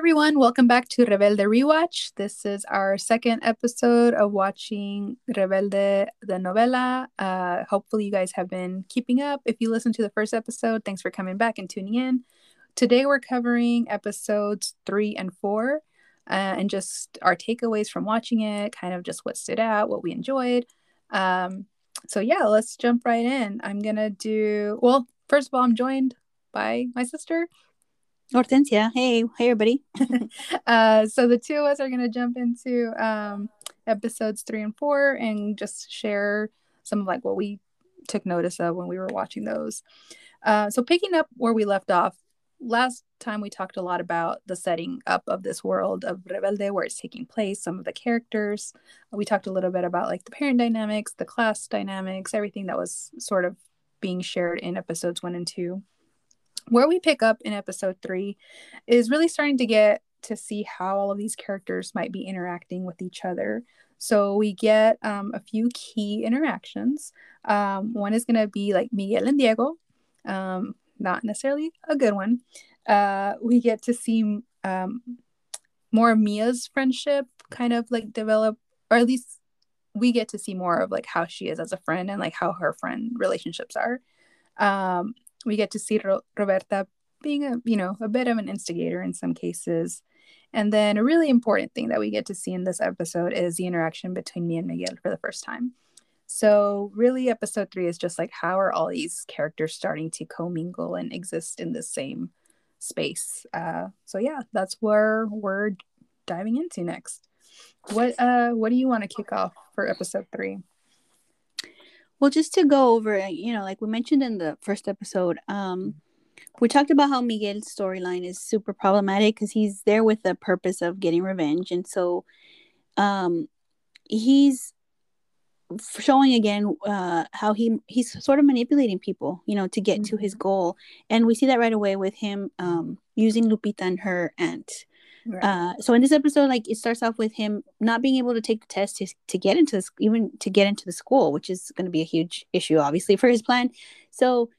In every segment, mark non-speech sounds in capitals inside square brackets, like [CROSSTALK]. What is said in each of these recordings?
everyone, welcome back to Rebelde Rewatch. This is our second episode of watching Rebelde, the novela. Uh, hopefully, you guys have been keeping up. If you listened to the first episode, thanks for coming back and tuning in. Today, we're covering episodes three and four uh, and just our takeaways from watching it, kind of just what stood out, what we enjoyed. Um, so, yeah, let's jump right in. I'm going to do, well, first of all, I'm joined by my sister. Hortensia. Hey, hey, everybody. [LAUGHS] uh, so the two of us are going to jump into um, episodes three and four and just share some of like what we took notice of when we were watching those. Uh, so picking up where we left off, last time we talked a lot about the setting up of this world of Rebelde, where it's taking place, some of the characters. We talked a little bit about like the parent dynamics, the class dynamics, everything that was sort of being shared in episodes one and two where we pick up in episode three is really starting to get to see how all of these characters might be interacting with each other. So we get um, a few key interactions. Um, one is going to be like Miguel and Diego, um, not necessarily a good one. Uh, we get to see um, more Mia's friendship kind of like develop, or at least we get to see more of like how she is as a friend and like how her friend relationships are. We get to see Ro- Roberta being a you know a bit of an instigator in some cases and then a really important thing that we get to see in this episode is the interaction between Mia and Miguel for the first time. So really episode 3 is just like how are all these characters starting to commingle and exist in the same space. Uh, so yeah, that's where we're diving into next. What uh what do you want to kick off for episode 3? Well, just to go over, you know, like we mentioned in the first episode, um, we talked about how Miguel's storyline is super problematic because he's there with the purpose of getting revenge, and so, um, he's showing again uh, how he he's sort of manipulating people, you know, to get mm-hmm. to his mm-hmm. goal, and we see that right away with him um, using Lupita and her aunt Right. Uh, so in this episode, like it starts off with him not being able to take the test to, to get into this, even to get into the school, which is going to be a huge issue, obviously, for his plan. So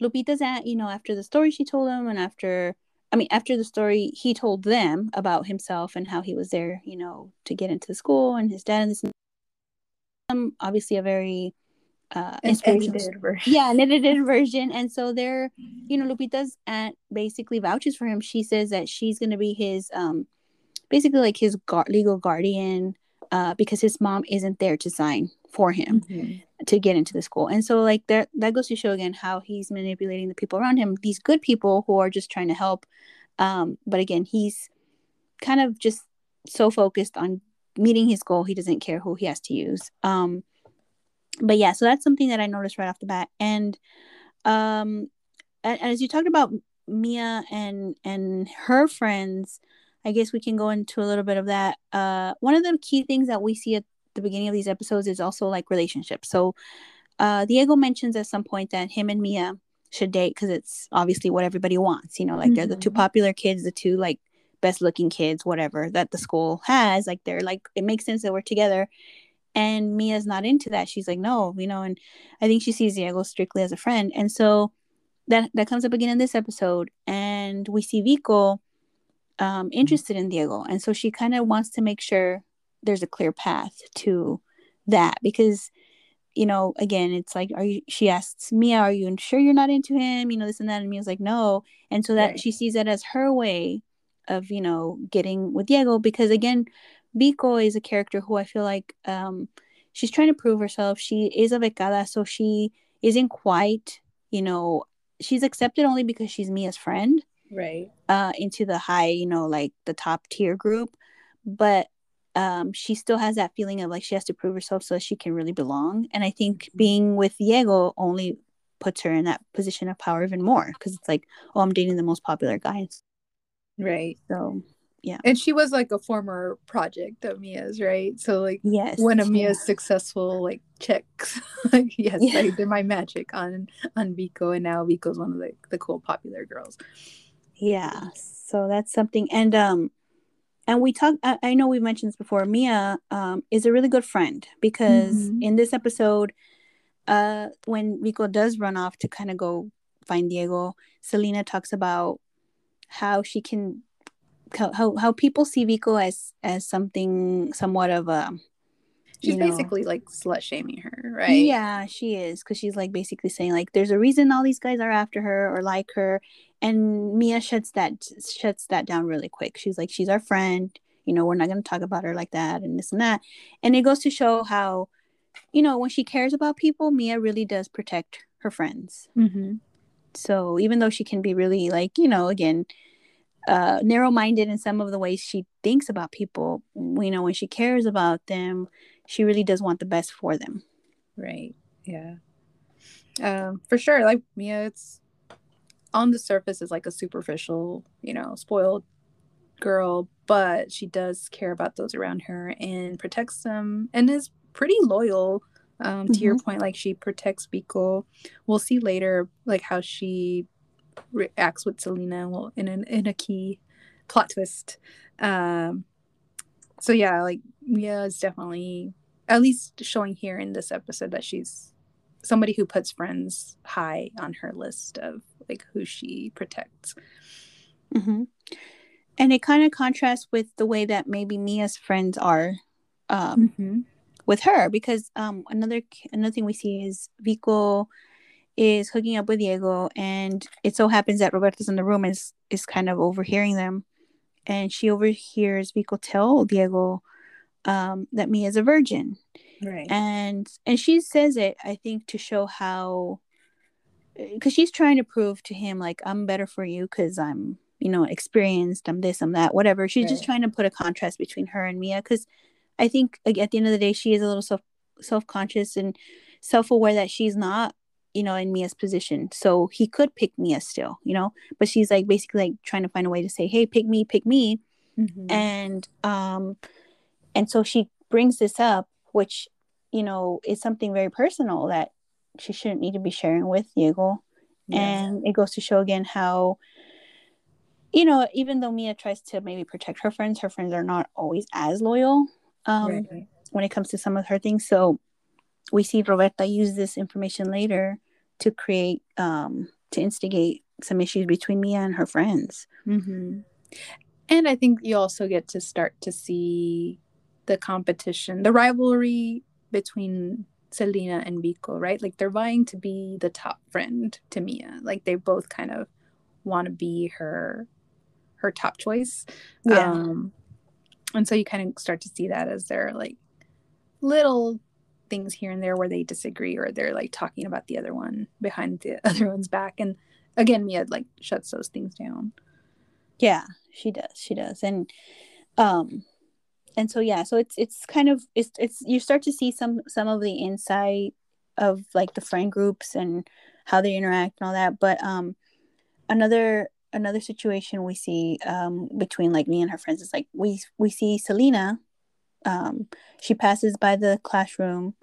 Lupita's at, you know, after the story she told him, and after, I mean, after the story he told them about himself and how he was there, you know, to get into the school and his dad and this, um, obviously a very uh edited version. yeah an [LAUGHS] edited version. And so they're you know lupita's aunt basically vouches for him. She says that she's going to be his um basically like his gar- legal guardian uh because his mom isn't there to sign for him mm-hmm. to get into the school. And so like that that goes to show again how he's manipulating the people around him. These good people who are just trying to help um but again he's kind of just so focused on meeting his goal he doesn't care who he has to use. Um but yeah so that's something that i noticed right off the bat and um as you talked about mia and and her friends i guess we can go into a little bit of that uh one of the key things that we see at the beginning of these episodes is also like relationships so uh diego mentions at some point that him and mia should date because it's obviously what everybody wants you know like mm-hmm. they're the two mm-hmm. popular kids the two like best looking kids whatever that the school has like they're like it makes sense that we're together and Mia's not into that. She's like, no, you know, and I think she sees Diego strictly as a friend. And so that that comes up again in this episode. And we see Vico um, interested in Diego. And so she kind of wants to make sure there's a clear path to that because you know, again, it's like, are you? She asks Mia, "Are you sure you're not into him?" You know, this and that, and Mia's like, "No," and so that right. she sees that as her way of, you know, getting with Diego because again, Vico is a character who I feel like um, she's trying to prove herself. She is a becada, so she isn't quite, you know, she's accepted only because she's Mia's friend. Right. Uh, into the high, you know, like the top tier group. But um, she still has that feeling of like she has to prove herself so she can really belong. And I think mm-hmm. being with Diego only puts her in that position of power even more because it's like, oh, I'm dating the most popular guy. Right. So yeah and she was like a former project of mia's right so like yes one of mia's yeah. successful like checks like [LAUGHS] yes yeah. like they're my magic on on vico and now vico's one of the, the cool popular girls yeah so that's something and um and we talk I, I know we mentioned this before mia um is a really good friend because mm-hmm. in this episode uh when vico does run off to kind of go find diego celina talks about how she can how how people see Vico as as something somewhat of a she's basically know, like slut shaming her, right? Yeah, she is because she's like basically saying like there's a reason all these guys are after her or like her, and Mia shuts that shuts that down really quick. She's like she's our friend, you know, we're not going to talk about her like that and this and that, and it goes to show how, you know, when she cares about people, Mia really does protect her friends. Mm-hmm. So even though she can be really like you know again uh, narrow-minded in some of the ways she thinks about people you know when she cares about them she really does want the best for them. Right. Yeah. Um for sure like mia it's on the surface is like a superficial you know spoiled girl but she does care about those around her and protects them and is pretty loyal. Um, to mm-hmm. your point like she protects Vico we'll see later like how she reacts with Celina well in an in a key plot twist. Um so yeah, like Mia is definitely at least showing here in this episode that she's somebody who puts friends high on her list of like who she protects. Mm-hmm. And it kind of contrasts with the way that maybe Mia's friends are um, mm-hmm. with her, because um, another another thing we see is Vico is hooking up with Diego, and it so happens that Roberta's in the room is is kind of overhearing them, and she overhears Vico tell Diego um, that Mia is a virgin, right? And and she says it, I think, to show how, because she's trying to prove to him like I'm better for you because I'm you know experienced, I'm this, I'm that, whatever. She's right. just trying to put a contrast between her and Mia because I think like, at the end of the day she is a little self self conscious and self aware that she's not you know, in Mia's position. So he could pick Mia still, you know, but she's like basically like trying to find a way to say, hey, pick me, pick me. Mm-hmm. And um and so she brings this up, which, you know, is something very personal that she shouldn't need to be sharing with Diego. Yes. And it goes to show again how you know, even though Mia tries to maybe protect her friends, her friends are not always as loyal um, right. when it comes to some of her things. So we see Roberta use this information later to create um to instigate some issues between Mia and her friends. Mm-hmm. And I think you also get to start to see the competition, the rivalry between Celina and Vico, right? Like they're vying to be the top friend to Mia. Like they both kind of want to be her her top choice. Yeah. Um, and so you kind of start to see that as their like little things here and there where they disagree or they're like talking about the other one behind the [LAUGHS] other one's back. And again mia like shuts those things down. Yeah she does she does. And um and so yeah so it's it's kind of it's it's you start to see some some of the insight of like the friend groups and how they interact and all that. But um another another situation we see um between like Mia and her friends is like we we see celina um, she passes by the classroom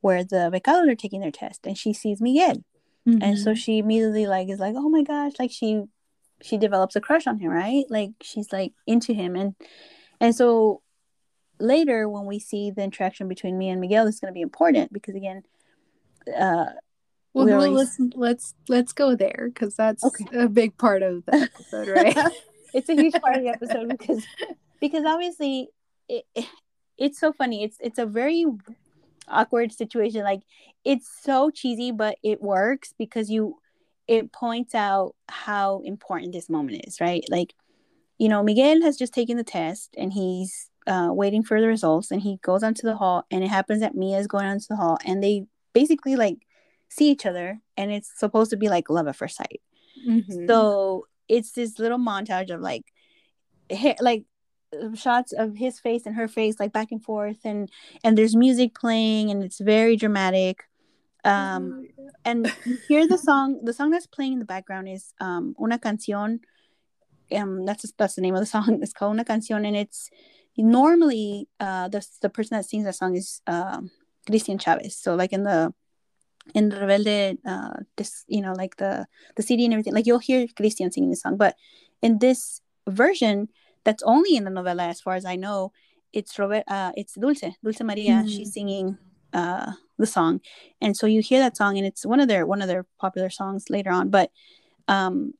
where the becados are taking their test and she sees Miguel. Mm-hmm. And so she immediately like is like, oh my gosh, like she she develops a crush on him, right? Like she's like into him and and so later when we see the interaction between Mia and Miguel is going to be important because again uh well, we well let's let's let's go there because that's okay. a big part of the episode, right? [LAUGHS] it's a huge part of the episode [LAUGHS] because because obviously it, it's so funny. It's it's a very awkward situation. Like it's so cheesy, but it works because you it points out how important this moment is, right? Like, you know, Miguel has just taken the test and he's uh, waiting for the results and he goes onto the hall and it happens that Mia is going onto the hall and they basically like see each other and it's supposed to be like love at first sight. Mm-hmm. So it's this little montage of like like shots of his face and her face like back and forth and and there's music playing and it's very dramatic. Um oh, and [LAUGHS] you hear the song the song that's playing in the background is um una canción. Um that's that's the name of the [LAUGHS] song. It's called una canción and it's normally uh the the person that sings that song is uh, Christian Chavez. So like in the in the Rebelde uh this you know like the the CD and everything like you'll hear Cristian singing the song. But in this version that's only in the novela as far as I know. It's Robert uh it's Dulce, Dulce Maria. Mm-hmm. She's singing uh the song. And so you hear that song and it's one of their one of their popular songs later on. But um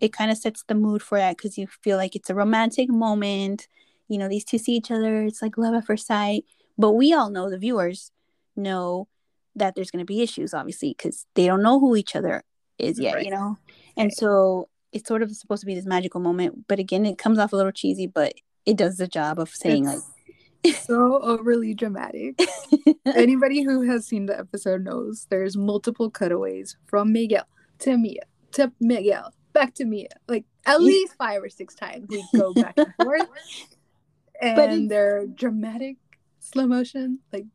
it kind of sets the mood for that because you feel like it's a romantic moment. You know, these two see each other. It's like love at first sight. But we all know, the viewers know that there's going to be issues, obviously, because they don't know who each other is yet, right. you know? And so it's sort of supposed to be this magical moment. But again, it comes off a little cheesy, but it does the job of saying, it's like, so overly dramatic. [LAUGHS] Anybody who has seen the episode knows there's multiple cutaways from Miguel to Mia to Miguel back to Mia. Like at least five or six times we go back and forth. [LAUGHS] and but they're dramatic slow motion. Like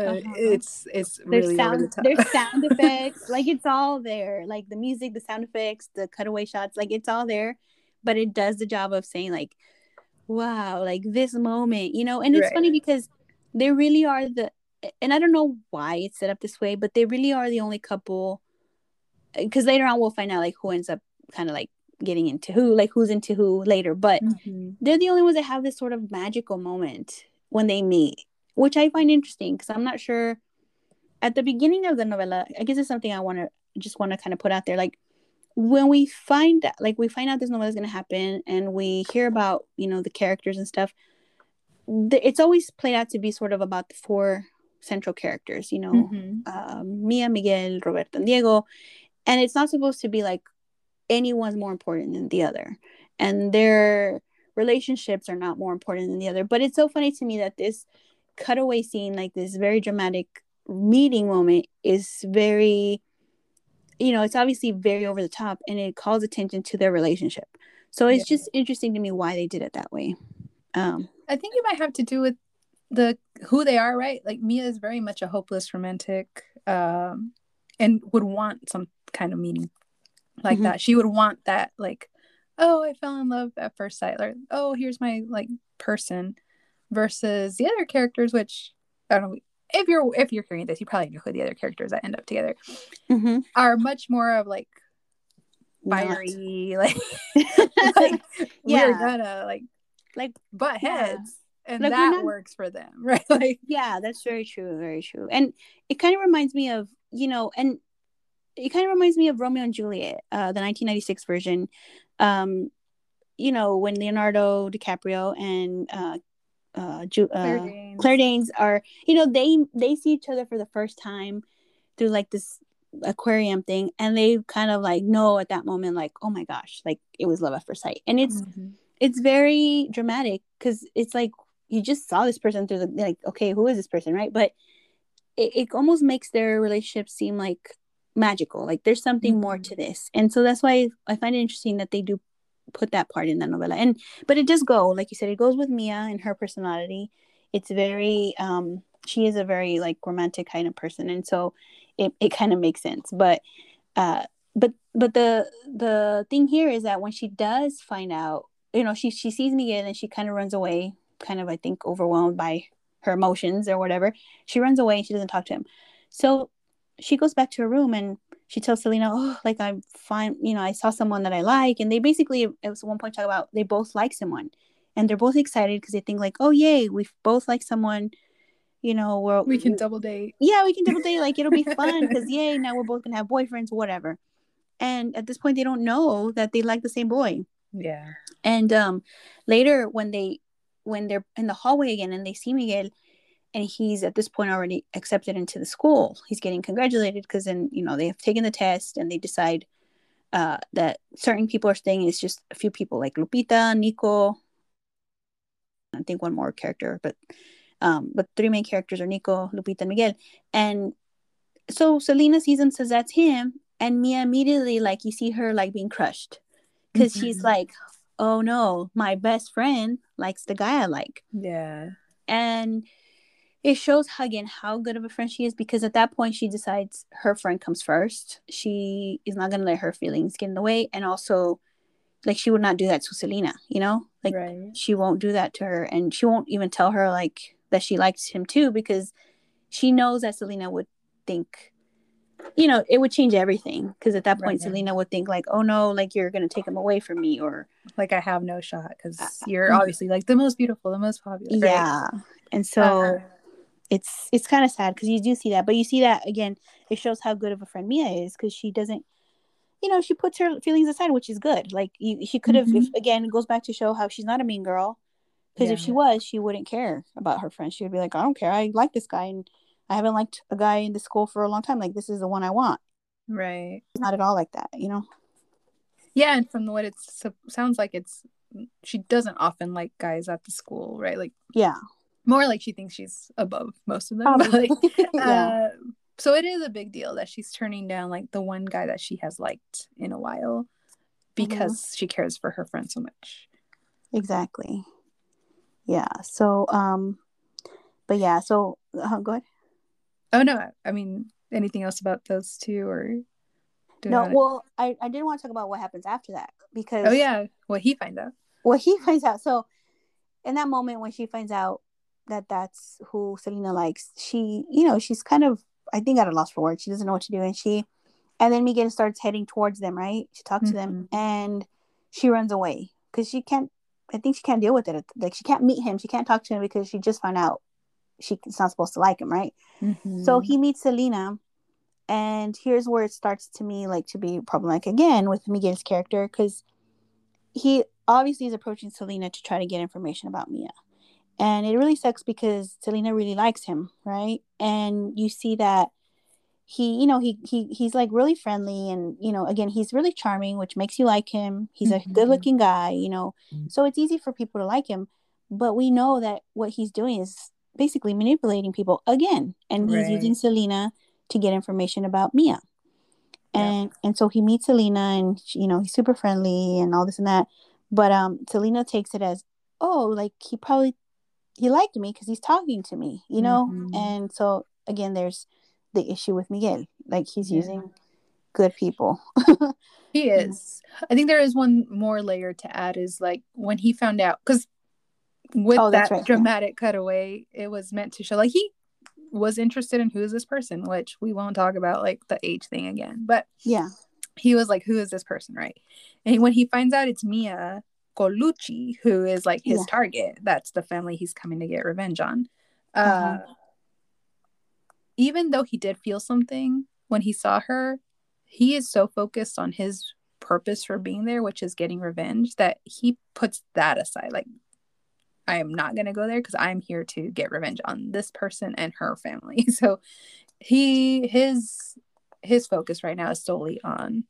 uh, uh-huh. it's it's there's really sound, the There's [LAUGHS] sound effects. like it's all there. Like the music, the sound effects, the cutaway shots. Like it's all there. But it does the job of saying like, wow, like this moment, you know. And it's right. funny because they really are the. And I don't know why it's set up this way, but they really are the only couple. Because later on we'll find out like who ends up kind of like getting into who, like who's into who later. But mm-hmm. they're the only ones that have this sort of magical moment when they meet, which I find interesting because I'm not sure. At the beginning of the novella, I guess it's something I want to just want to kind of put out there. Like when we find that, like we find out this novella is going to happen, and we hear about you know the characters and stuff. The, it's always played out to be sort of about the four central characters, you know, mm-hmm. uh, Mia, Miguel, Roberta, and Diego, and it's not supposed to be like anyone's more important than the other and their relationships are not more important than the other but it's so funny to me that this cutaway scene like this very dramatic meeting moment is very you know it's obviously very over the top and it calls attention to their relationship so it's yeah. just interesting to me why they did it that way um i think it might have to do with the who they are right like mia is very much a hopeless romantic um and would want some kind of meaning like mm-hmm. that. She would want that like, oh, I fell in love at first sight, or oh, here's my like person, versus the other characters, which I don't know if you're if you're hearing this, you probably know who the other characters that end up together mm-hmm. are much more of like fiery, [LAUGHS] like [LAUGHS] like yeah. we're gonna like like butt heads. Yeah. And like that not... works for them, [LAUGHS] right? Like, yeah, that's very true, very true. And it kind of reminds me of, you know, and it kind of reminds me of Romeo and Juliet, uh, the 1996 version. Um, you know, when Leonardo DiCaprio and uh, uh, Ju- uh, Claire, Danes. Claire Danes are, you know, they they see each other for the first time through like this aquarium thing, and they kind of like know at that moment, like, oh my gosh, like it was love at first sight, and it's mm-hmm. it's very dramatic because it's like you just saw this person through the like, okay, who is this person, right? But it, it almost makes their relationship seem like magical like there's something mm-hmm. more to this and so that's why i find it interesting that they do put that part in the novella and but it does go like you said it goes with mia and her personality. It's very um she is a very like romantic kind of person. And so it, it kind of makes sense. But uh but but the the thing here is that when she does find out you know she she sees miguel and she kind of runs away kind of i think overwhelmed by her emotions or whatever. She runs away and she doesn't talk to him. So she goes back to her room and she tells Celina, "Oh, like I'm fine. You know, I saw someone that I like." And they basically, it was one point talk about they both like someone, and they're both excited because they think like, "Oh, yay, we both like someone." You know, we're we can double date. Yeah, we can double date. Like it'll be [LAUGHS] fun because yay, now we're both gonna have boyfriends, whatever. And at this point, they don't know that they like the same boy. Yeah. And um, later when they when they're in the hallway again and they see Miguel, and he's at this point already accepted into the school. He's getting congratulated because then you know they have taken the test and they decide uh, that certain people are staying. It's just a few people like Lupita, Nico. I think one more character, but um, but three main characters are Nico, Lupita, and Miguel. And so Celina sees him, says that's him, and Mia immediately like you see her like being crushed because mm-hmm. she's like, oh no, my best friend likes the guy I like. Yeah. And it shows again how good of a friend she is because at that point she decides her friend comes first. She is not gonna let her feelings get in the way, and also, like she would not do that to Celina. You know, like right. she won't do that to her, and she won't even tell her like that she likes him too because she knows that Celina would think, you know, it would change everything because at that point right. Celina would think like, oh no, like you're gonna take him away from me, or like I have no shot because uh, you're mm-hmm. obviously like the most beautiful, the most popular. Yeah, right? and so. Uh, it's it's kind of sad because you do see that but you see that again it shows how good of a friend mia is because she doesn't you know, she puts her feelings aside, which is good. Like you, she could have, Mhm. again, it goes back to show how she's not a mean girl. Because if she was, she wouldn't care about her friends. She would be like, I don't care. I like this guy, and I haven't liked a guy in the school for a long time. Like this is the one I want. Right. It's not at all like that, you know. Yeah, and from what it sounds like, it's she doesn't often like guys at the school, right? Like Yeah. More like she thinks she's above most of them. [LAUGHS] Probably. like, [LAUGHS] yeah. uh, so it is a big deal that she's turning down like the one guy that she has liked in a while because she cares for her friend so much. Exactly. Yeah. So, um, but yeah. So, uh, go ahead. Oh no, I mean anything else about those two or No. Well, I I did want to talk about what happens after that because oh yeah, what he finds out. what he [LAUGHS] finds out. So, in that moment when she finds out that that's who Celina likes, she, you know, she's kind of, I think, at a loss for words. She doesn't know what to do, and she, and then Miguel starts heading towards them. Right? She talks to them, and she runs away because she can't. I think she can't deal with it. Like she can't meet him. She can't talk to him because she just found out she's not supposed to like him. Right? Mhm. So he meets Celina, and here's where it starts to me like to be problematic again with Miguel's character because he obviously is approaching Celina to try to get information about Mia. And it really sucks because Celina really likes him, right? And you see that he, you know, he he he's like really friendly and you know, again, he's really charming, which makes you like him. He's a Mhm. good-looking guy, you know. So it's easy for people to like him, but we know that what he's doing is basically manipulating people again, and he's Right. using Celina to get information about Mia. Yeah. And and so he meets Celina and she- you know, he's super friendly and all this and that. But um Celina takes it as, "Oh, like he probably he liked me because he's talking to me, you know?" Mhm. And so again there's the issue with Miguel. Like he's Yeah. using good people. He [LAUGHS] is. I think there is one more layer to add is like when he found out because with Oh, that right, yeah. dramatic cutaway, it was meant to show like he was interested in who is this person, which we won't talk about like the age thing again. But yeah. he was like, who is this person, right? And when he finds out it's Mia Colucci, who is like his Yeah. target, that's the family he's coming to get revenge on. Uh, Uh-huh. Even though he did feel something when he saw her, he is so focused on his purpose for being there, which is getting revenge, that he puts that aside. Like, I am not going to go there because I'm here to get revenge on this person and her family. [LAUGHS] So he his his focus right now is solely on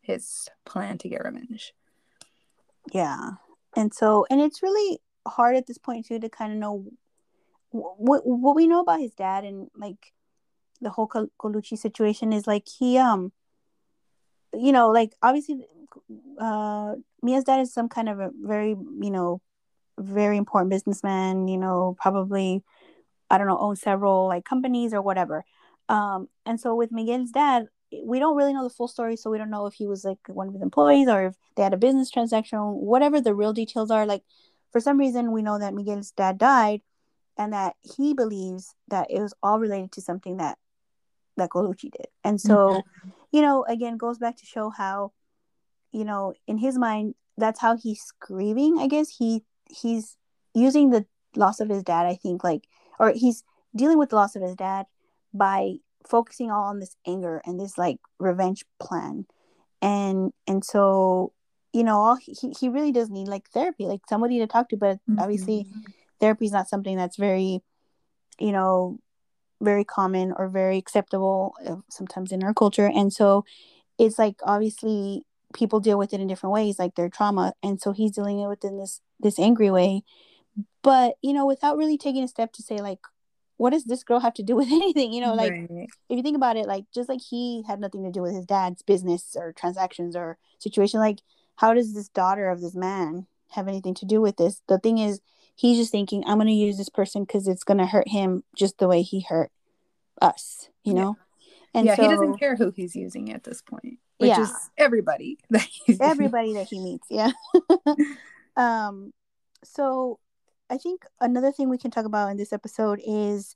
his plan to get revenge. Yeah. And so, and it's really hard at this point too to kind of know what what we know about his dad and like the whole Col- Colucci situation is like he um you know like obviously uh Mia's dad is some kind of a very you know very important businessman you know probably I don't know own several like companies or whatever um and so with Miguel's dad we don't really know the full story so we don't know if he was like one of his employees or if they had a business transaction whatever the real details are. Like for some reason we know that Miguel's dad died and that he believes that it was all related to something that that Colucci did. And so mm-hmm. you know again goes back to show how you know in his mind that's how he's grieving i guess. He he's using the loss of his dad i think like or he's dealing with the loss of his dad by focusing all on this anger and this like revenge plan. And and so you know all he, he really does need like therapy like somebody to talk to. But obviously therapy is not something that's very you know very common or very acceptable uh, sometimes in our culture. And so it's like obviously people deal with it in different ways like their trauma. And so he's dealing it with in this this angry way. But you know without really taking a step to say like what does this girl have to do with [LAUGHS] anything you know like Right. if you think about it like just like he had nothing to do with his dad's business or transactions or situation like how does this daughter of this man have anything to do with this the thing is he's just thinking i'm going to use this person because it's going to hurt him just the way he hurt us you Yeah. know and yeah, so he doesn't care who he's using at this point, which Yeah. is everybody [LAUGHS] that he's using. everybody that he meets yeah [LAUGHS] um so i think another thing we can talk about in this episode is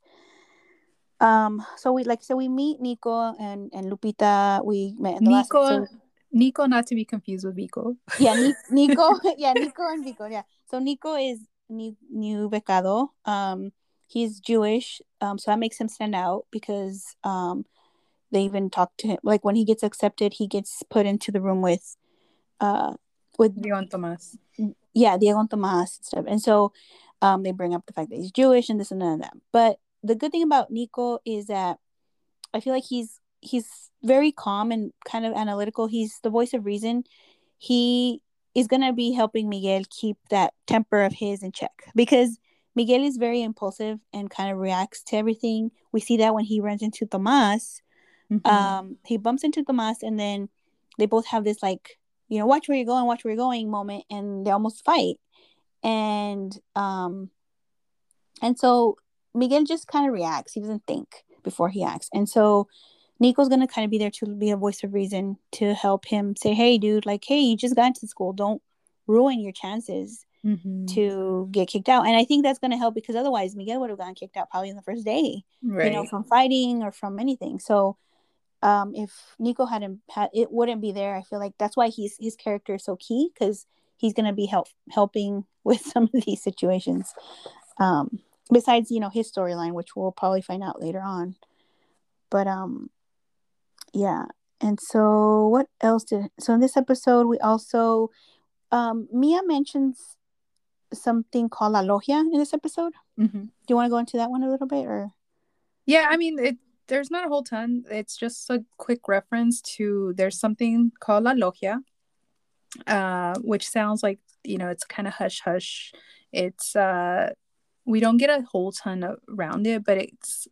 um so we like so we meet nico and and lupita we met in the Nico, episode. Nico, not to be confused with Vico. [LAUGHS] yeah Ni- [LAUGHS] nico yeah nico and vico yeah so nico is new new becado um he's jewish um so that makes him stand out because um they even talk to him like when he gets accepted he gets put into the room with uh with Diego and Tomas. yeah Diego and Tomas and stuff and so um they bring up the fact that he's Jewish and this and that and that but the good thing about Nico is that I feel like he's he's very calm and kind of analytical he's the voice of reason he is going to be helping Miguel keep that temper of his in check because Miguel is very impulsive and kind of reacts to everything. We see that when he runs into Tomas. Mm-hmm. Um, he bumps into Tomas and then they both have this like, you know, watch where you're going, watch where you're going moment, and they almost fight. And um and so Miguel just kind of reacts. He doesn't think before he acts. And so Nico's gonna kind of be there to be a voice of reason to help him say, Hey dude, like, hey, you just got into school. Don't ruin your chances mm-hmm. to get kicked out. And I think that's going to help because otherwise Miguel would have gotten kicked out probably in the first day, right. you know, from fighting or from anything. So um, if Nico hadn't had, it wouldn't be there. I feel like that's why he's his character is so key because he's going to be help helping [LAUGHS] with some of these situations. Um, besides, you know, his storyline, which we'll probably find out later on. But um, yeah. And so, what else did so in this episode we also um Mia mentions something called La Logia in this episode. Mm-hmm. Do you want to go into that one a little bit, or? Yeah, I mean, it, there's not a whole ton. It's just a quick reference to there's something called La Logia, uh, which sounds like you know it's kind of hush hush. It's uh, we don't get a whole ton around it, but it's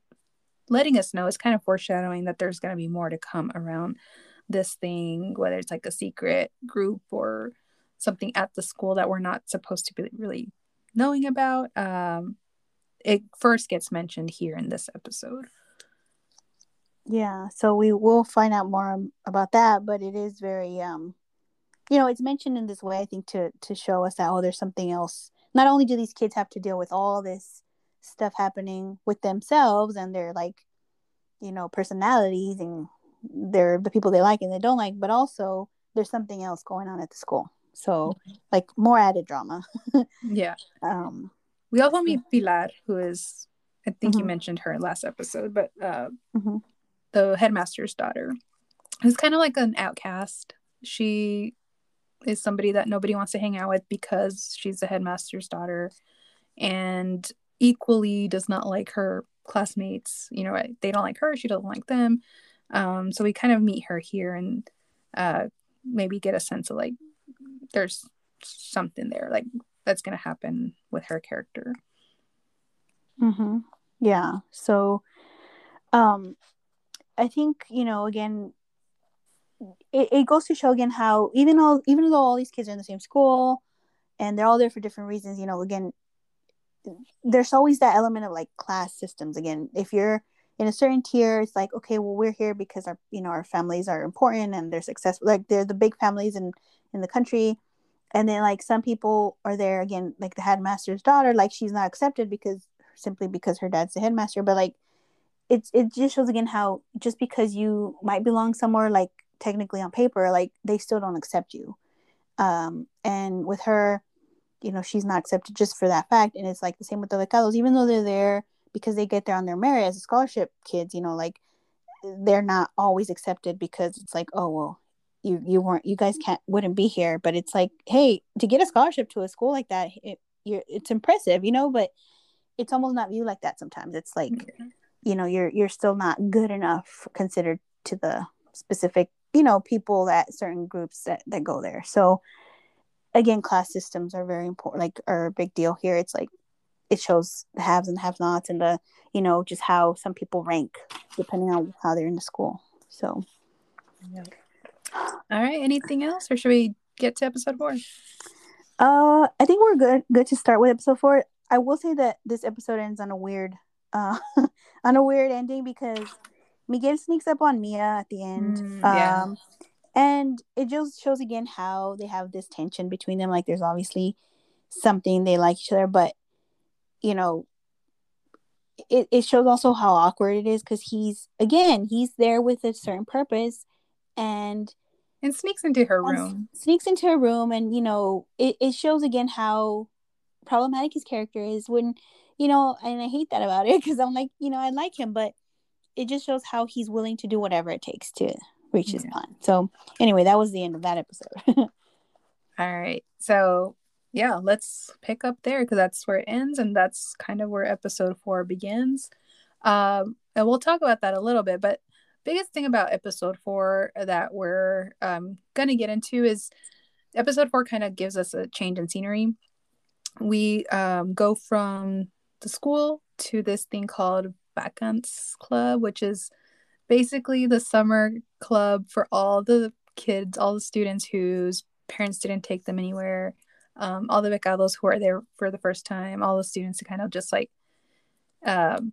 letting us know. It's kind of foreshadowing that there's going to be more to come around this thing, whether it's like a secret group or something at the school that we're not supposed to be really knowing about. Um, it first gets mentioned here in this episode. Yeah, so we will find out more about that, but it is very, um, you know, it's mentioned in this way, I think, to to show us that oh, there's something else. Not only do these kids have to deal with all this stuff happening with themselves and their like, you know, personalities and they're the people they like and they don't like, but also there's something else going on at the school. So like more added drama. [LAUGHS] yeah. Um we also meet Pilar, who is I think mm-hmm. you mentioned her last episode, but uh mm-hmm. the headmaster's daughter. Who's kind of like an outcast. She is somebody that nobody wants to hang out with because she's the headmaster's daughter and equally does not like her classmates. You know, they don't like her, she doesn't like them. Um, so we kind of meet her here and uh, maybe get a sense of like there's something there like that's going to happen with her character mm-hmm. yeah so um i think you know again it, it goes to show again how even though even though all these kids are in the same school and they're all there for different reasons you know again there's always that element of like class systems. Again if you're in a certain tier it's like okay well we're here because our you know our families are important and they're successful like they're the big families in in the country. And then like some people are there again like the headmaster's daughter like she's not accepted because simply because her dad's the headmaster. But like it's it just shows again how just because you might belong somewhere like technically on paper like they still don't accept you. Um and with her you know she's not accepted just for that fact. And it's like the same with the becados even though they're there because they get there on their merit as a scholarship kids you know like they're not always accepted because it's like oh well you you weren't you guys can't wouldn't be here. But it's like hey to get a scholarship to a school like that it, you're it's impressive you know but it's almost not viewed like that sometimes. It's like yeah. you know you're you're still not good enough considered to the specific you know people that certain groups that that go there so again class systems are very important like are a big deal here it's like it shows the haves and have nots and the you know just how some people rank depending on how they're in the school so yeah. All right. Anything else, or should we get to episode four? Uh, I think we're good. Good to start with episode four. I will say that this episode ends on a weird, uh, [LAUGHS] on a weird ending because Miguel sneaks up on Mia at the end. Mm, yeah. Um, and it just shows again how they have this tension between them. Like, there's obviously something they like each other, but you know, it, it shows also how awkward it is because he's again he's there with a certain purpose and and sneaks into her room sneaks into her room and you know it, it shows again how problematic his character is when you know and i hate that about it because i'm like you know i like him but it just shows how he's willing to do whatever it takes to reach his Yeah. plan. So anyway, that was the end of that episode. [LAUGHS] All right. So, yeah, let's pick up there because that's where it ends, and that's kind of where episode four begins. Um, and we'll talk about that a little bit. But biggest thing about episode four that we're um, gonna get into is episode four kind of gives us a change in scenery. We um, go from the school to this thing called Vacances Club, which is basically the summer club for all the kids, all the students whose parents didn't take them anywhere, um, all the becados who are there for the first time, all the students to kind of just like um,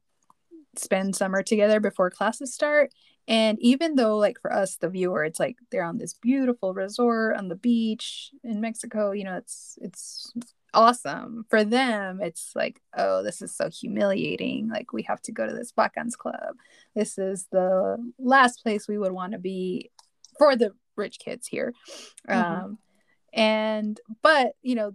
spend summer together before classes start. And even though, like for us, the viewer, it's like they're on this beautiful resort on the beach in Mexico. You know, it's it's awesome. For them, it's like, oh, this is so humiliating. Like we have to go to this Vacance club. This is the last place we would want to be for the rich kids here. Mhm. Um, and but you know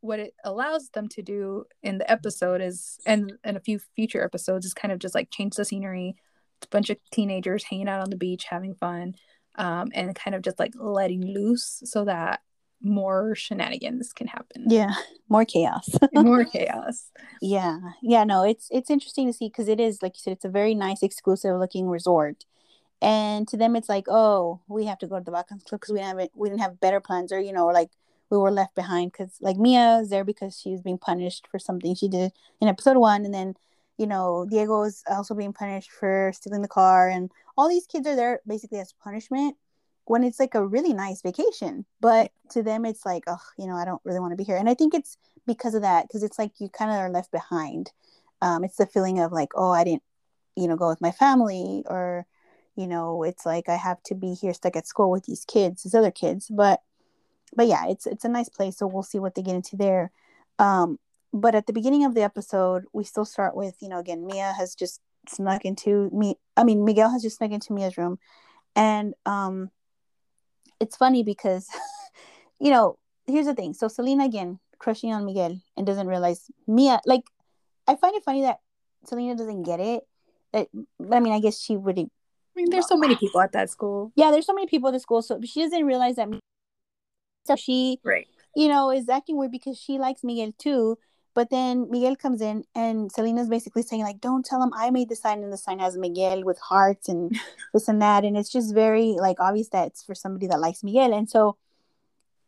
what it allows them to do in the episode is and in a few future episodes is kind of just like change the scenery it's a bunch of teenagers hanging out on the beach having fun um, and kind of just like letting loose so that more shenanigans can happen. Yeah, more chaos. [LAUGHS] more chaos. Yeah, yeah. No, it's it's interesting to see because it is like you said, it's a very nice, exclusive looking resort, and to them, it's like, oh, we have to go to the Vacance Club because we haven't we didn't have better plans, or you know, or like we were left behind because like Mia is there because she's being punished for something she did in episode one, and then you know Diego is also being punished for stealing the car, and all these kids are there basically as punishment when it's like a really nice vacation. But to them, it's like, oh, you know, I don't really want to be here, and I think it's because of that because it's like you kind of are left behind. Um, it's the feeling of like, oh, I didn't, you know, go with my family, or you know, it's like I have to be here stuck at school with these kids, these other kids, but but yeah, it's it's a nice place. So we'll see what they get into there. Um, but at the beginning of the episode, we still start with you know again Mia has just snuck into me. I mean Miguel has just snuck into Mia's room, and um, it's funny because [LAUGHS] you know here's the thing. So Celina again crushing on Miguel and doesn't realize Mia. Like I find it funny that Celina doesn't get it. That I mean I guess she would. i mean there's so many people at that school Yeah, there's so many people at the school, so she doesn't realize that. So she right you know, is acting weird because she likes Miguel too. But then Miguel comes in and Celina's basically saying, like, don't tell him I made the sign and the sign has Miguel with hearts and [LAUGHS] this and that. And it's just very like obvious that it's for somebody that likes Miguel. And so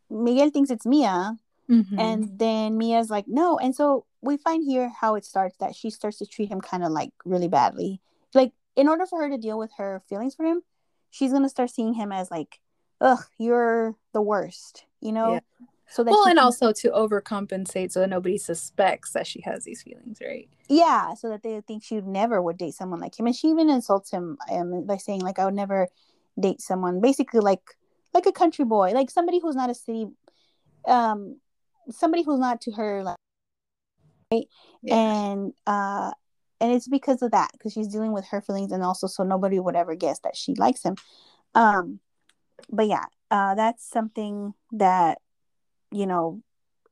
Miguel thinks it's Mia. Mhm. And then Mia's like, no. And so we find here how it starts that she starts to treat him kind of like really badly. Like, in order for her to deal with her feelings for him, she's going to start seeing him as like, ugh, you're the worst, you know? Yeah. So that well and can- also to overcompensate so that nobody suspects that she has these feelings right yeah, so that they think she never would date someone like him. And she even insults him um, by saying like, I would never date someone basically like like a country boy, like somebody who's not a city, um, somebody who's not to her like, Yeah. and uh, and it's because of that because she's dealing with her feelings and also so nobody would ever guess that she likes him. Um, but yeah, uh, that's something that you know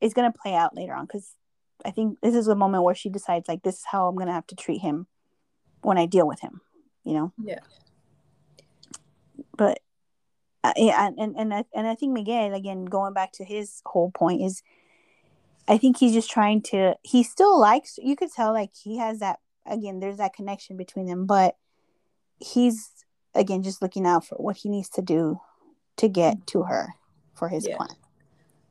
is gonna play out later on because I think this is the moment where she decides like this is how I'm gonna have to treat him when I deal with him, you know. Yeah. But uh, yeah, and and and I, and I think Miguel again going back to his whole point is, I think he's just trying to. He still likes. You could tell like he has that again. There's that connection between them, but he's again just looking out for what he needs to do to get to her for his Yeah. plan.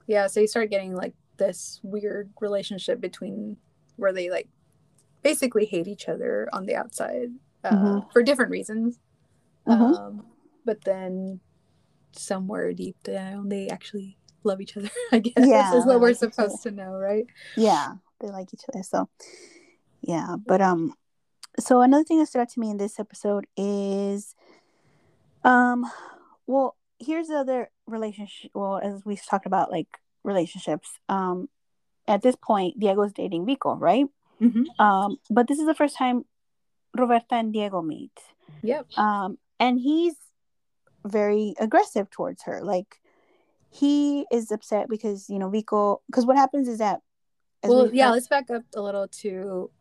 Yeah, so you start getting like this weird relationship between where they like basically hate each other on the outside uh, Mhm. for different reasons. Mhm. Um, but then somewhere deep down, they actually love each other. [LAUGHS] I guess Yeah, is what we're like supposed to know, right? yeah they like each other so yeah but um so another thing that stood out to me in this episode is um well here's the other relationship well as we've talked about like relationships um at this point diego's dating vico right Mm-hmm. um but this is the first time roberta and diego meet Yep. um and he's very aggressive towards her like he is upset because you know vico because what happens is that Well, yeah. Let's back up a little to.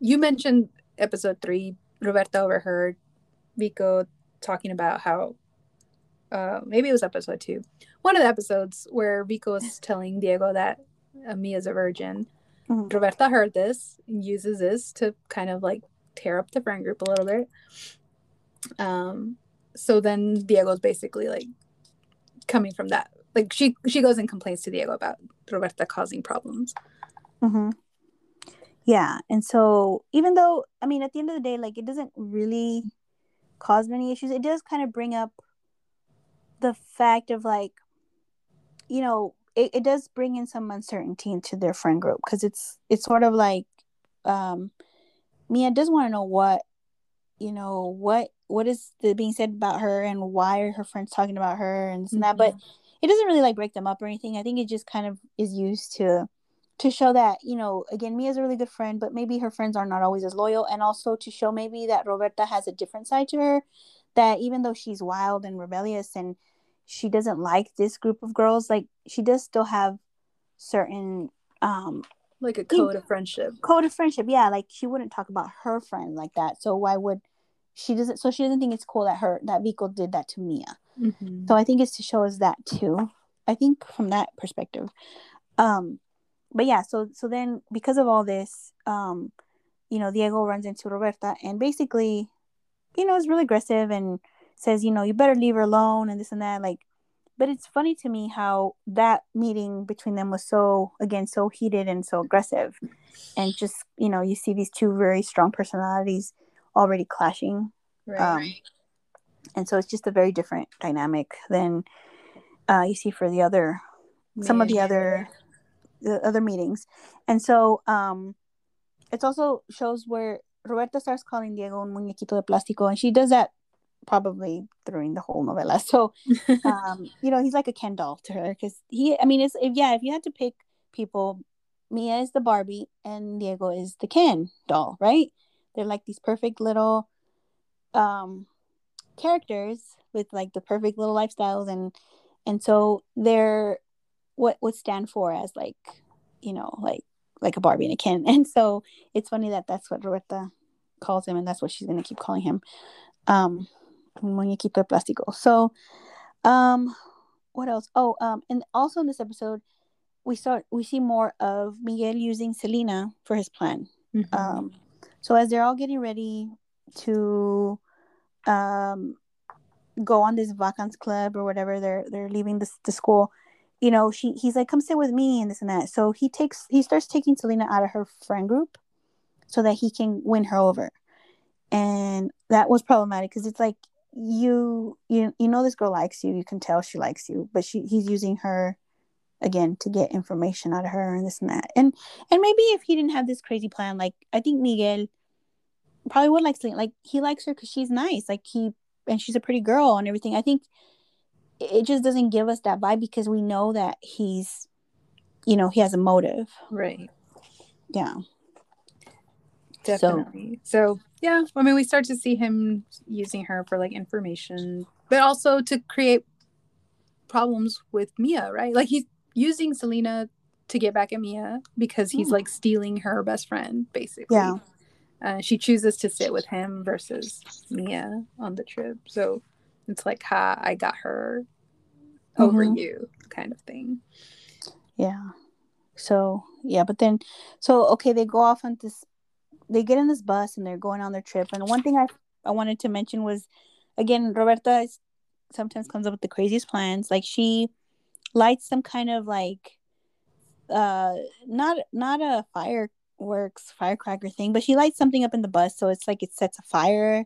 You mentioned episode three Roberta overheard Vico talking about how uh, maybe it was episode two, one of the episodes where Vico is [LAUGHS] telling Diego that uh, Mia's a virgin. Mm-hmm. Roberta heard this and uses this to kind of like tear up the friend group a little bit. Um, so then Diego's basically like coming from that. Like she she goes and complains to Diego about Roberta causing problems. Mm-hmm. Yeah, and so even though I mean, at the end of the day, like it doesn't really cause many issues. It does kind of bring up the fact of like, you know, it, it does bring in some uncertainty into their friend group because it's it's sort of like um Mia does want to know what you know what what is the, being said about her and why are her friends talking about her and, mm-hmm. that but it doesn't really like break them up or anything i think it just kind of is used to to show that you know again mia's a really good friend but maybe her friends are not always as loyal and also to show maybe that roberta has a different side to her that even though she's wild and rebellious and she doesn't like this group of girls like she does still have certain um like a code of friendship code of friendship yeah like she wouldn't talk about her friend like that so why would she doesn't so she doesn't think it's cool that her that Vico did that to Mia. Mm-hmm. So I think it's to show us that too. I think from that perspective. Um but yeah, so so then because of all this, um, you know, Diego runs into Roberta and basically, you know, is really aggressive and says, you know, you better leave her alone and this and that. Like, but it's funny to me how that meeting between them was so again so heated and so aggressive. And just, you know, you see these two very strong personalities already clashing. Right. Um, and so it's just a very different dynamic than uh, you see for the other some of the other the other meetings. And so um, it also shows where Roberta starts calling Diego un muñequito de plástico, and she does that probably during the whole novela. [LAUGHS] So, [LAUGHS] um, you know, he's like a Ken doll to her because he, I mean, it's if yeah, if you had to pick people, Mia is the Barbie and Diego is the Ken doll, right? They're like these perfect little um characters with like the perfect little lifestyles and and so they're what would stand for as like you know like like a Barbie and a Ken [LAUGHS] and so it's funny that that's what Roberta calls him and that's what she's gonna keep calling him um muñequito de plástico so um what else oh um and also in this episode we start we see more of Miguel using Celina for his plan mm-hmm. um so as they're all getting ready to um, go on this vacance club or whatever, they're they're leaving the, the school. You know, she he's like, come sit with me and this and that. So he takes he starts taking Celina out of her friend group so that he can win her over. And that was problematic because it's like you you you know this girl likes you, you can tell she likes you, but she he's using her again to get information out of her and this and that. And and maybe if he didn't have this crazy plan, like I think Miguel probably would like Celina. Like he likes her because she's nice. Like he and she's a pretty girl and everything. I think it just doesn't give us that vibe because we know that he's you know, he has a motive. Right. Yeah. Definitely. So, so yeah, I mean we start to see him using her for like information, but also to create problems with Mia, right? Like he's using Celina to get back at Mia because he's mm. like stealing her best friend, basically. Yeah. Uh, she chooses to sit with him versus Mia on the trip. So it's like, ha, I got her over mm-hmm. you kind of thing. Yeah. So, yeah, but then, so, okay, they go off on this, they get in this bus and they're going on their trip. And one thing I, I wanted to mention was, again, Roberta is, sometimes comes up with the craziest plans. Like she, lights some kind of like uh not not a fireworks firecracker thing but she lights something up in the bus so it's like it sets a fire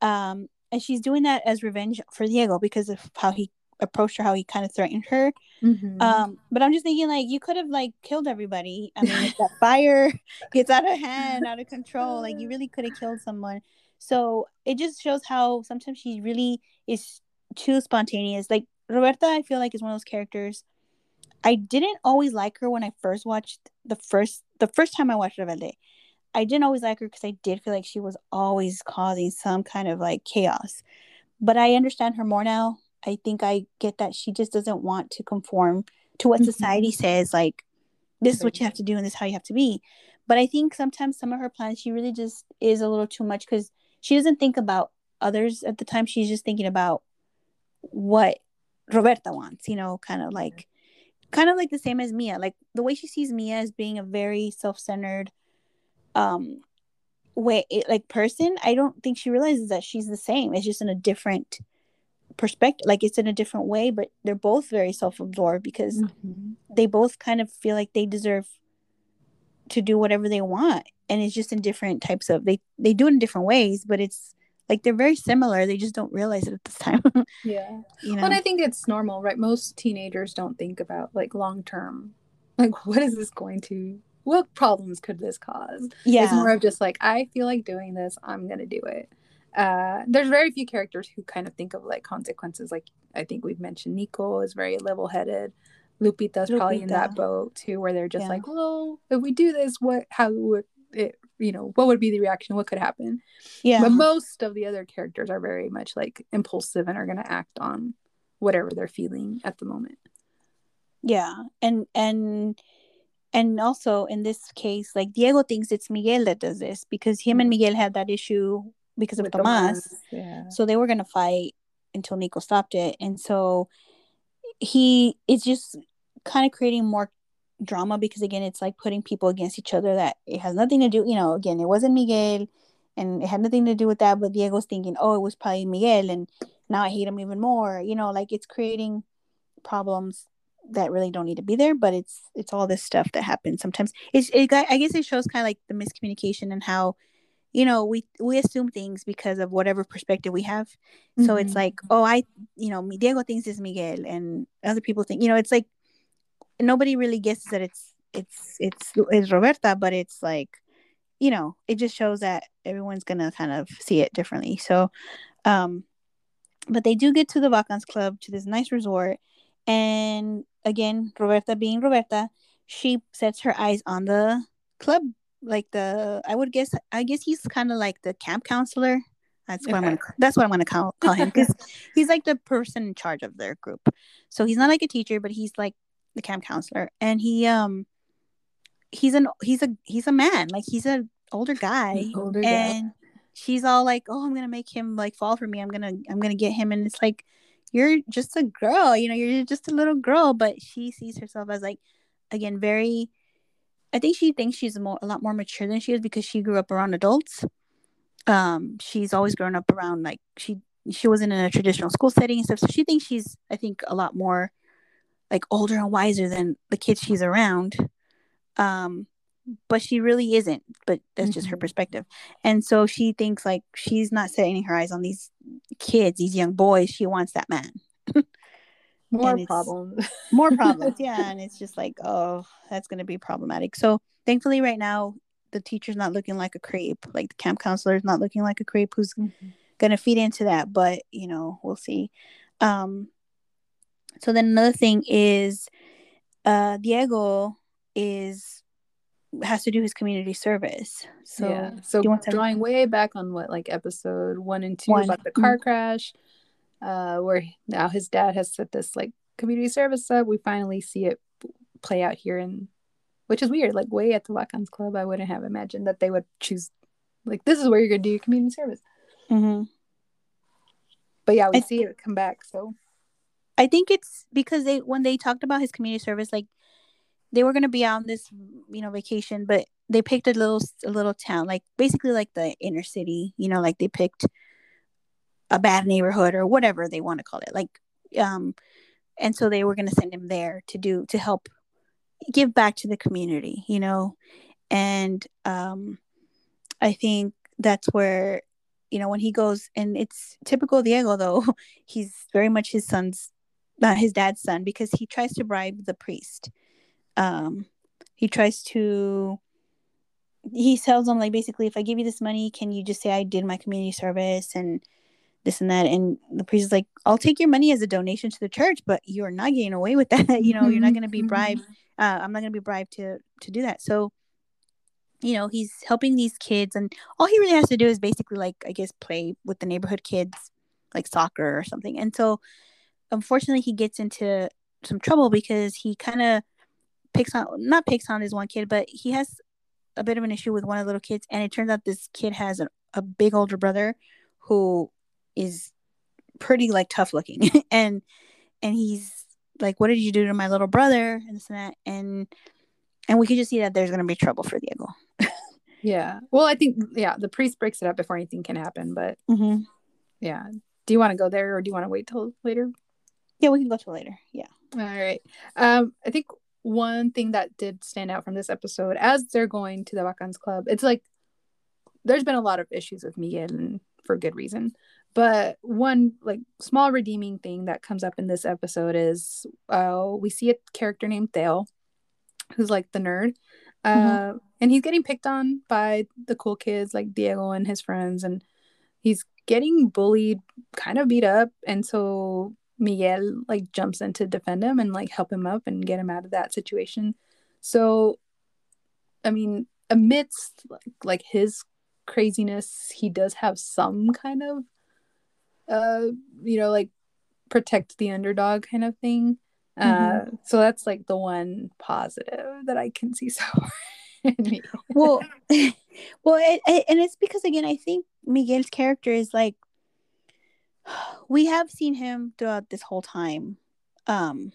um and she's doing that as revenge for diego because of how he approached her how he kind of threatened her mm-hmm. um but i'm just thinking like you could have like killed everybody i mean if that [LAUGHS] fire gets out of hand out of control like you [LAUGHS] really could have killed someone so it just shows how sometimes she really is too spontaneous like Roberta, I feel like is one of those characters. I didn't always like her when I first watched the first the first time I watched Rebelde. I didn't always like her because I did feel like she was always causing some kind of like chaos. But I understand her more now. I think I get that she just doesn't want to conform to what mm-hmm. society says like this is what you have to do and this is how you have to be. But I think sometimes some of her plans she really just is a little too much because she doesn't think about others at the time. She's just thinking about what Roberta wants, you know, kind of like kind of like the same as Mia. Like the way she sees Mia as being a very self-centered um way like person, I don't think she realizes that she's the same. It's just in a different perspective like it's in a different way but they're both very self-absorbed because mm-hmm. they both kind of feel like they deserve to do whatever they want and it's just in different types of they they do it in different ways but it's like they're very similar they just don't realize it at this time. [LAUGHS] Yeah. You know? and i think it's normal right? Most teenagers don't think about like long term like [LAUGHS] what is this going to what problems could this cause? Yeah. it's more of just like i feel like doing this i'm gonna do it uh there's very few characters who kind of think of like consequences. Like i think we've mentioned nico is very level-headed. Lupita's Lupita. probably in that boat too where they're just yeah. like well if we do this what how would it you know what would be the reaction? What could happen? Yeah. But most of the other characters are very much like impulsive and are going to act on whatever they're feeling at the moment. Yeah. And and and also in this case like diego thinks it's miguel that does this because him and mm-hmm. miguel had that issue because of tomas. yeah. so they were going to fight until nico stopped it. And so he is just kind of creating more drama because again it's like putting people against each other that it has nothing to do you know again it wasn't miguel and it had nothing to do with that but diego's thinking oh it was probably miguel and now i hate him even more you know like it's creating problems that really don't need to be there but it's it's all this stuff that happens sometimes. It's it, i guess it shows kind of like the miscommunication and how you know we we assume things because of whatever perspective we have mm-hmm. so it's mm-hmm. like oh i you know diego thinks it's miguel and other people think you know it's like nobody really guesses that it's it's it's it's Roberta, but it's like you know it just shows that everyone's gonna kind of see it differently. So, um, but they do get to the Vacance Club to this nice resort, and again, Roberta being Roberta, she sets her eyes on the club, like the I would guess I guess he's kind of like the camp counselor. That's what okay. I'm gonna. That's what I'm gonna call call him because [LAUGHS] he's like the person in charge of their group. So he's not like a teacher, but he's like the camp counselor, and he um he's an he's a he's a man, like he's an older guy, older and guy. she's all like, "Oh, I'm gonna make him like fall for me. I'm gonna I'm gonna get him," and it's like you're just a girl, you know, you're just a little girl, but she sees herself as like again very I think she thinks she's more a lot more mature than she is because she grew up around adults. Um, she's always grown up around like she she wasn't in a traditional school setting and stuff, so she thinks she's I think a lot more like older and wiser than the kids she's around um but she really isn't but that's mm-hmm. just her mm-hmm. perspective and so she thinks like she's not setting her eyes on these kids these young boys she wants that man [LAUGHS] more problems [LAUGHS] more problems yeah and it's just like oh that's going to be problematic so thankfully right now the teacher's not looking like a creep like the camp counselor is not looking like a creep who's mm-hmm. going to feed into that but you know we'll see um so then another thing is uh Diego is has to do his community service. So yeah. So drawing way back on what like episode one and two one. about the car mm-hmm. crash, uh, where now his dad has set this like community service up. We finally see it play out here in which is weird, like way at the Vacance Club. I wouldn't have imagined that they would choose like this is where you're gonna do your community service. Mm-hmm. But yeah, we I see th- it come back. So I think it's because they when they talked about his community service, like they were gonna be on this you know vacation, but they picked a little a little town, like basically like the inner city, you know, like they picked a bad neighborhood or whatever they want to call it, like um, and so they were gonna send him there to do to help give back to the community, you know, and um, I think that's where you know when he goes and it's typical diego though [LAUGHS] he's very much his son's not his dad's son because he tries to bribe the priest. Um, he tries to. He tells them like basically, if I give you this money, can you just say I did my community service and this and that? And the priest is like, I'll take your money as a donation to the church, but you're not getting away with that. [LAUGHS] you know, you're not going to be bribed. Uh, I'm not going to be bribed to to do that. So you know he's helping these kids and all he really has to do is basically like i guess play with the neighborhood kids like soccer or something and so unfortunately he gets into some trouble because he kind of picks on not picks on this one kid but he has a bit of an issue with one of the little kids and it turns out this kid has an a big older brother who is pretty like tough looking. [LAUGHS] And and he's like what did you do to my little brother? And this and that. And and we could just see that there's going to be trouble for diego. [LAUGHS] Yeah. Well i think yeah the priest breaks it up before anything can happen but mm-hmm. yeah. Do you want to go there or do you want to wait till later? Yeah we can go till later. Yeah. All right um i think one thing that did stand out from this episode as they're going to the Vacance Club, it's like there's been a lot of issues with Miguel and for good reason. But one like small redeeming thing that comes up in this episode is uh, we see a character named Theo, who's like the nerd. Uh, mm-hmm. and he's getting picked on by the cool kids like Diego and his friends, and he's getting bullied, kind of beat up. And so Miguel like jumps in to defend him and like help him up and get him out of that situation. So, I mean, amidst like, like his craziness, he does have some kind of, uh, you know, like protect the underdog kind of thing. Uh, mm-hmm. Uh, so that's like the one positive that I can see [LAUGHS] so well, [LAUGHS] well, it, it, and it's because again, I think Miguel's character is like we have seen him throughout this whole time um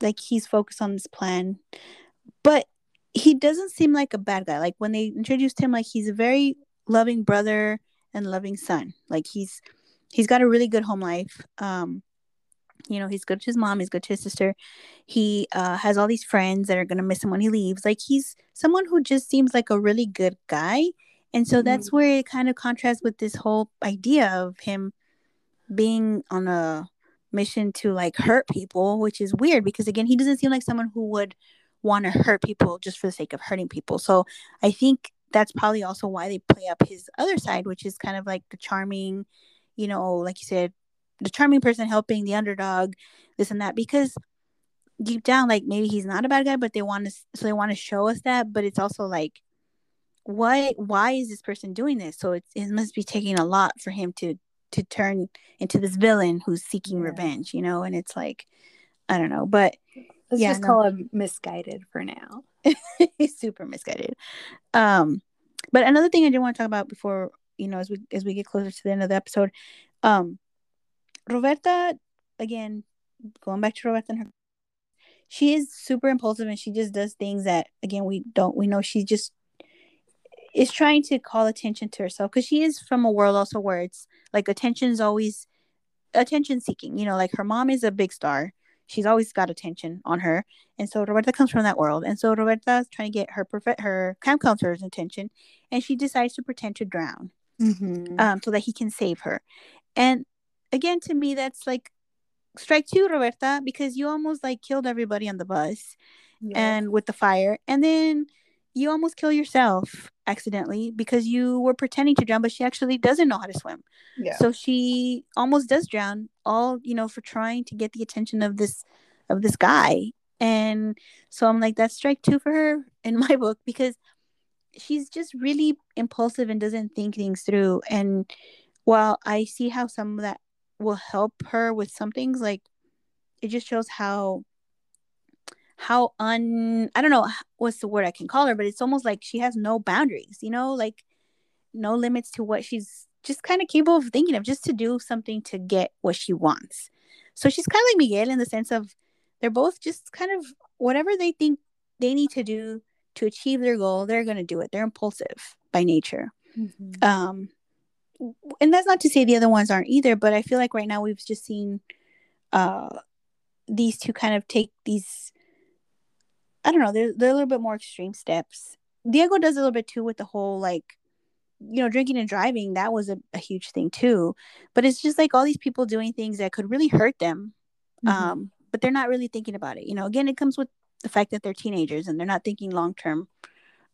like he's focused on this plan but he doesn't seem like a bad guy like when they introduced him like he's a very loving brother and loving son like he's he's got a really good home life um you know he's good to his mom he's good to his sister he uh, has all these friends that are gonna miss him when he leaves like he's someone who just seems like a really good guy and so mm-hmm. that's where it kind of contrasts with this whole idea of him being on a mission to like hurt people, which is weird because again, he doesn't seem like someone who would want to hurt people just for the sake of hurting people. So I think that's probably also why they play up his other side, which is kind of like the charming, you know, like you said, the charming person helping the underdog, this and that, because deep down, like maybe he's not a bad guy, but they want to, so they want to show us that, but it's also like, why, why is this person doing this? So it's, it must be taking a lot for him to to turn into this villain who's seeking yeah. revenge, you know, and it's like I don't know, but let's yeah, just no. call him misguided for now. [LAUGHS] He's super misguided. Um, but another thing I did want to talk about before you know, as we as we get closer to the end of the episode, um, Roberta again, going back to Roberta and her, she is super impulsive and she just does things that again we don't we know she just is trying to call attention to herself. Because she is from a world also where it's like attention is always attention seeking you know like her mom is a big star. She's always got attention on her. And so roberta comes from that world. And so roberta is trying to get her perfect her camp counselor's attention and she decides to pretend to drown mm-hmm. um, so that he can save her and again to me that's like strike two roberta because you almost like killed everybody on the bus yeah. and with the fire and then you almost kill yourself accidentally because you were pretending to drown, but she actually doesn't know how to swim. Yeah. So she almost does drown, all you know, for trying to get the attention of this of this guy. And so I'm like, that's strike two for her in [LAUGHS] my book because she's just really impulsive and doesn't think things through. And while I see how some of that will help her with some things, like it just shows how how un I don't know what's the word I can call her, but it's almost like she has no boundaries, you know, like no limits to what she's just kind of capable of thinking of just to do something to get what she wants. So she's kind of like Miguel in the sense of they're both just kind of whatever they think they need to do to achieve their goal, they're going to do it. They're impulsive by nature. Mm-hmm. Um, and that's not to say the other ones aren't either, but I feel like right now we've just seen uh, these two kind of take these I don't know, they're, they're a little bit more extreme steps. Diego does a little bit too with the whole like, you know, drinking and driving. That was a, a huge thing too. But it's just like all these people doing things that could really hurt them. Mm-hmm. Um, but they're not really thinking about it. You know, again, it comes with the fact that they're teenagers and they're not thinking long term,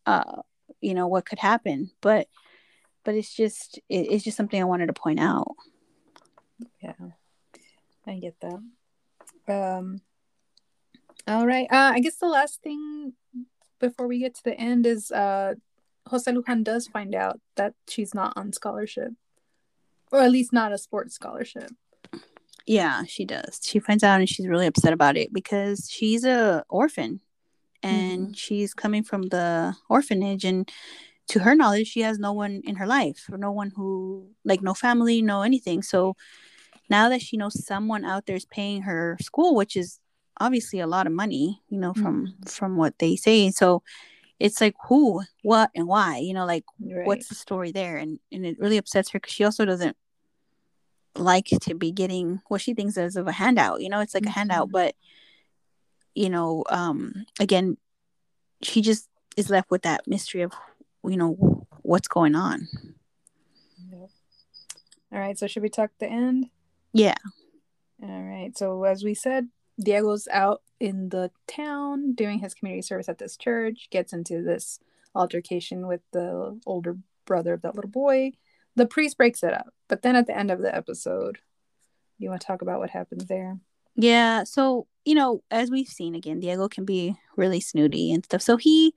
uh, you know, what could happen. But, but it's just, it, it's just something I wanted to point out. Yeah, I get that. Um, all right. Uh, I guess the last thing before we get to the end is uh, Jose Lujan does find out that she's not on scholarship, or at least not a sports scholarship. Yeah, she does. She finds out and she's really upset about it because she's a orphan and mm-hmm. she's coming from the orphanage and to her knowledge, she has no one in her life or no one who, like, no family, no anything. So now that she knows someone out there is paying her school, which is obviously a lot of money, you know, from mm-hmm. from what they say. So it's like who, what, and why, you know, like right. what's the story there, and and it really upsets her because she also doesn't like to be getting what she thinks is of a handout. You know, it's like mm-hmm. a handout, but you know, um, again, she just is left with that mystery of you know what's going on. Yep. All right, so should we talk the end? Yeah. All right. So as we said, Diego's out in the town doing his community service at this church, gets into this altercation with the older brother of that little boy. The priest breaks it up. But then at the end of the episode, you want to talk about what happens there? Yeah. So, you know, as we've seen again, Diego can be really snooty and stuff. So he,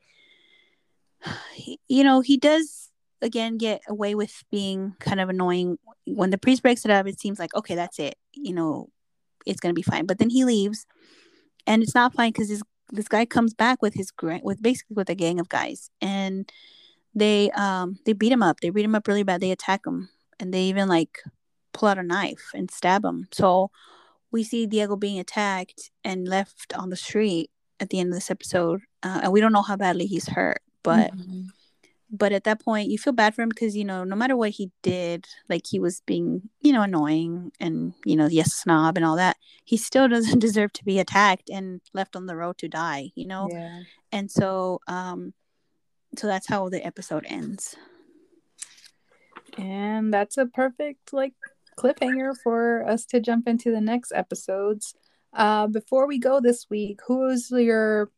he you know, he does again get away with being kind of annoying when the priest breaks it up it seems like okay that's it you know it's gonna be fine but then he leaves and it's not fine because this this guy comes back with his with basically with a gang of guys and they um they beat him up. They beat him up really bad. They attack him and they even like pull out a knife and stab him. So we see diego being attacked and left on the street at the end of this episode uh, and we don't know how badly he's hurt but mm-hmm. but at that point you feel bad for him because you know no matter what he did like he was being you know annoying and you know yes snob and all that he still [LAUGHS] doesn't deserve to be attacked and left on the road to die you know? Yeah. and so um so that's how the episode ends and that's a perfect like cliffhanger for us to jump into the next episodes uh before we go this week who's your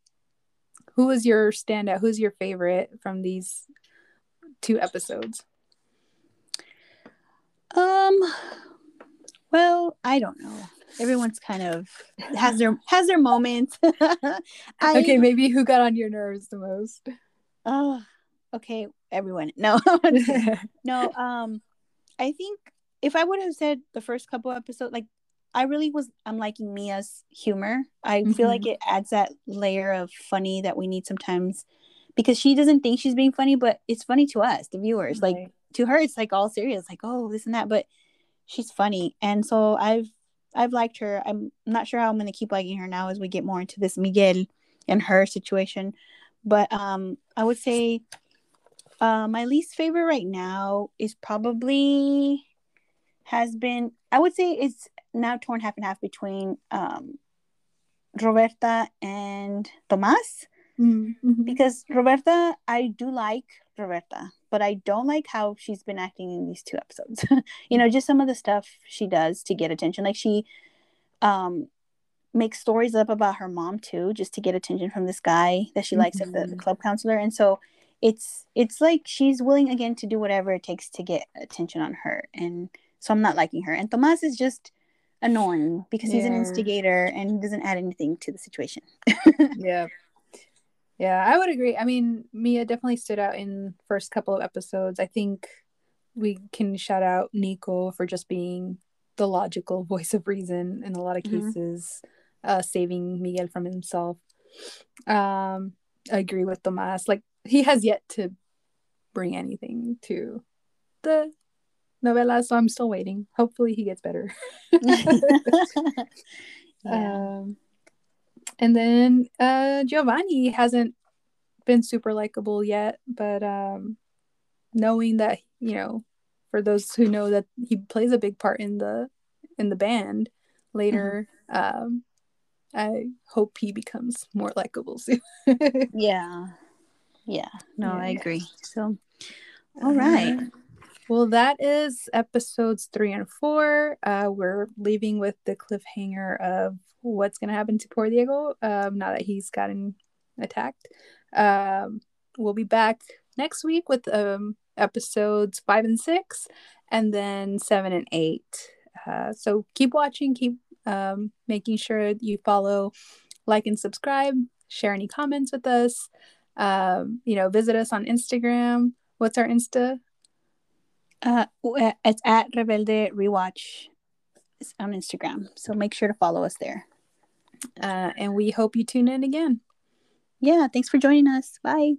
who is your standout who's your favorite from these two episodes? Um well, I don't know. Everyone's kind of has their has their moments. [LAUGHS] I, okay, maybe who got on your nerves the most? Oh, okay, everyone. No. [LAUGHS] [LAUGHS] no, um I think if I would have said the first couple episodes like I really was I'm liking Mia's humor. I mm-hmm. feel like mm-hmm. it adds that layer of funny that we need sometimes because she doesn't think she's being funny, but it's funny to us, the viewers. Right. Like to her, it's like all serious, like oh this and that, but she's funny, and so I've I've liked her. I'm not sure how I'm gonna keep liking her now as we get more into this Miguel and her situation, but um, I would say uh, my least favorite right now is probably has been I would say it's now torn half and half between um, Roberta and Tomas Mm-hmm. Because Roberta, I do like Roberta, but I don't like how she's been acting in these two episodes. [LAUGHS] you know, just some of the stuff she does to get attention. Like she um makes stories up about her mom too, just to get attention from this guy that she mm-hmm. likes at the, the mm-hmm. club counselor. And so it's it's like she's willing again to do whatever it takes to get attention on her. And so I'm not liking her. And Tomas is just annoying because yeah. he's an instigator and he doesn't add anything to the situation. [LAUGHS] yeah. Yeah, I would agree. I mean, Mia definitely stood out in first couple of episodes. I think we can shout out Nico for just being the logical [LAUGHS] voice of reason in a lot of mm-hmm. Uh, saving Miguel from himself. Um, I agree with Tomas. Like he has yet to bring anything to the novela, so I'm still waiting. Hopefully, he gets better. [LAUGHS] yeah. Um, and then uh, Giovanni hasn't been super likable yet, but um, knowing that you know, for those who know that he plays a big part in the in the band later, mm-hmm. um, I hope he becomes more likable soon. yeah, yeah. No, yeah. I agree. So, all right. Uh, well, that is episodes three and four. Uh, we're leaving with the cliffhanger of what's going to happen to poor Diego um, now that he's gotten attacked. Um, we'll be back next week with um, episodes five and six, and then seven and eight. Uh, so keep watching, keep um, making sure you follow, like, and subscribe. Share any comments with us. Um, you know, visit us on Instagram. What's our Insta? Uh, it's at Rebelde Rewatch on Instagram. So make sure to follow us there. Uh, and we hope you tune in again. Yeah, thanks for joining us. Bye.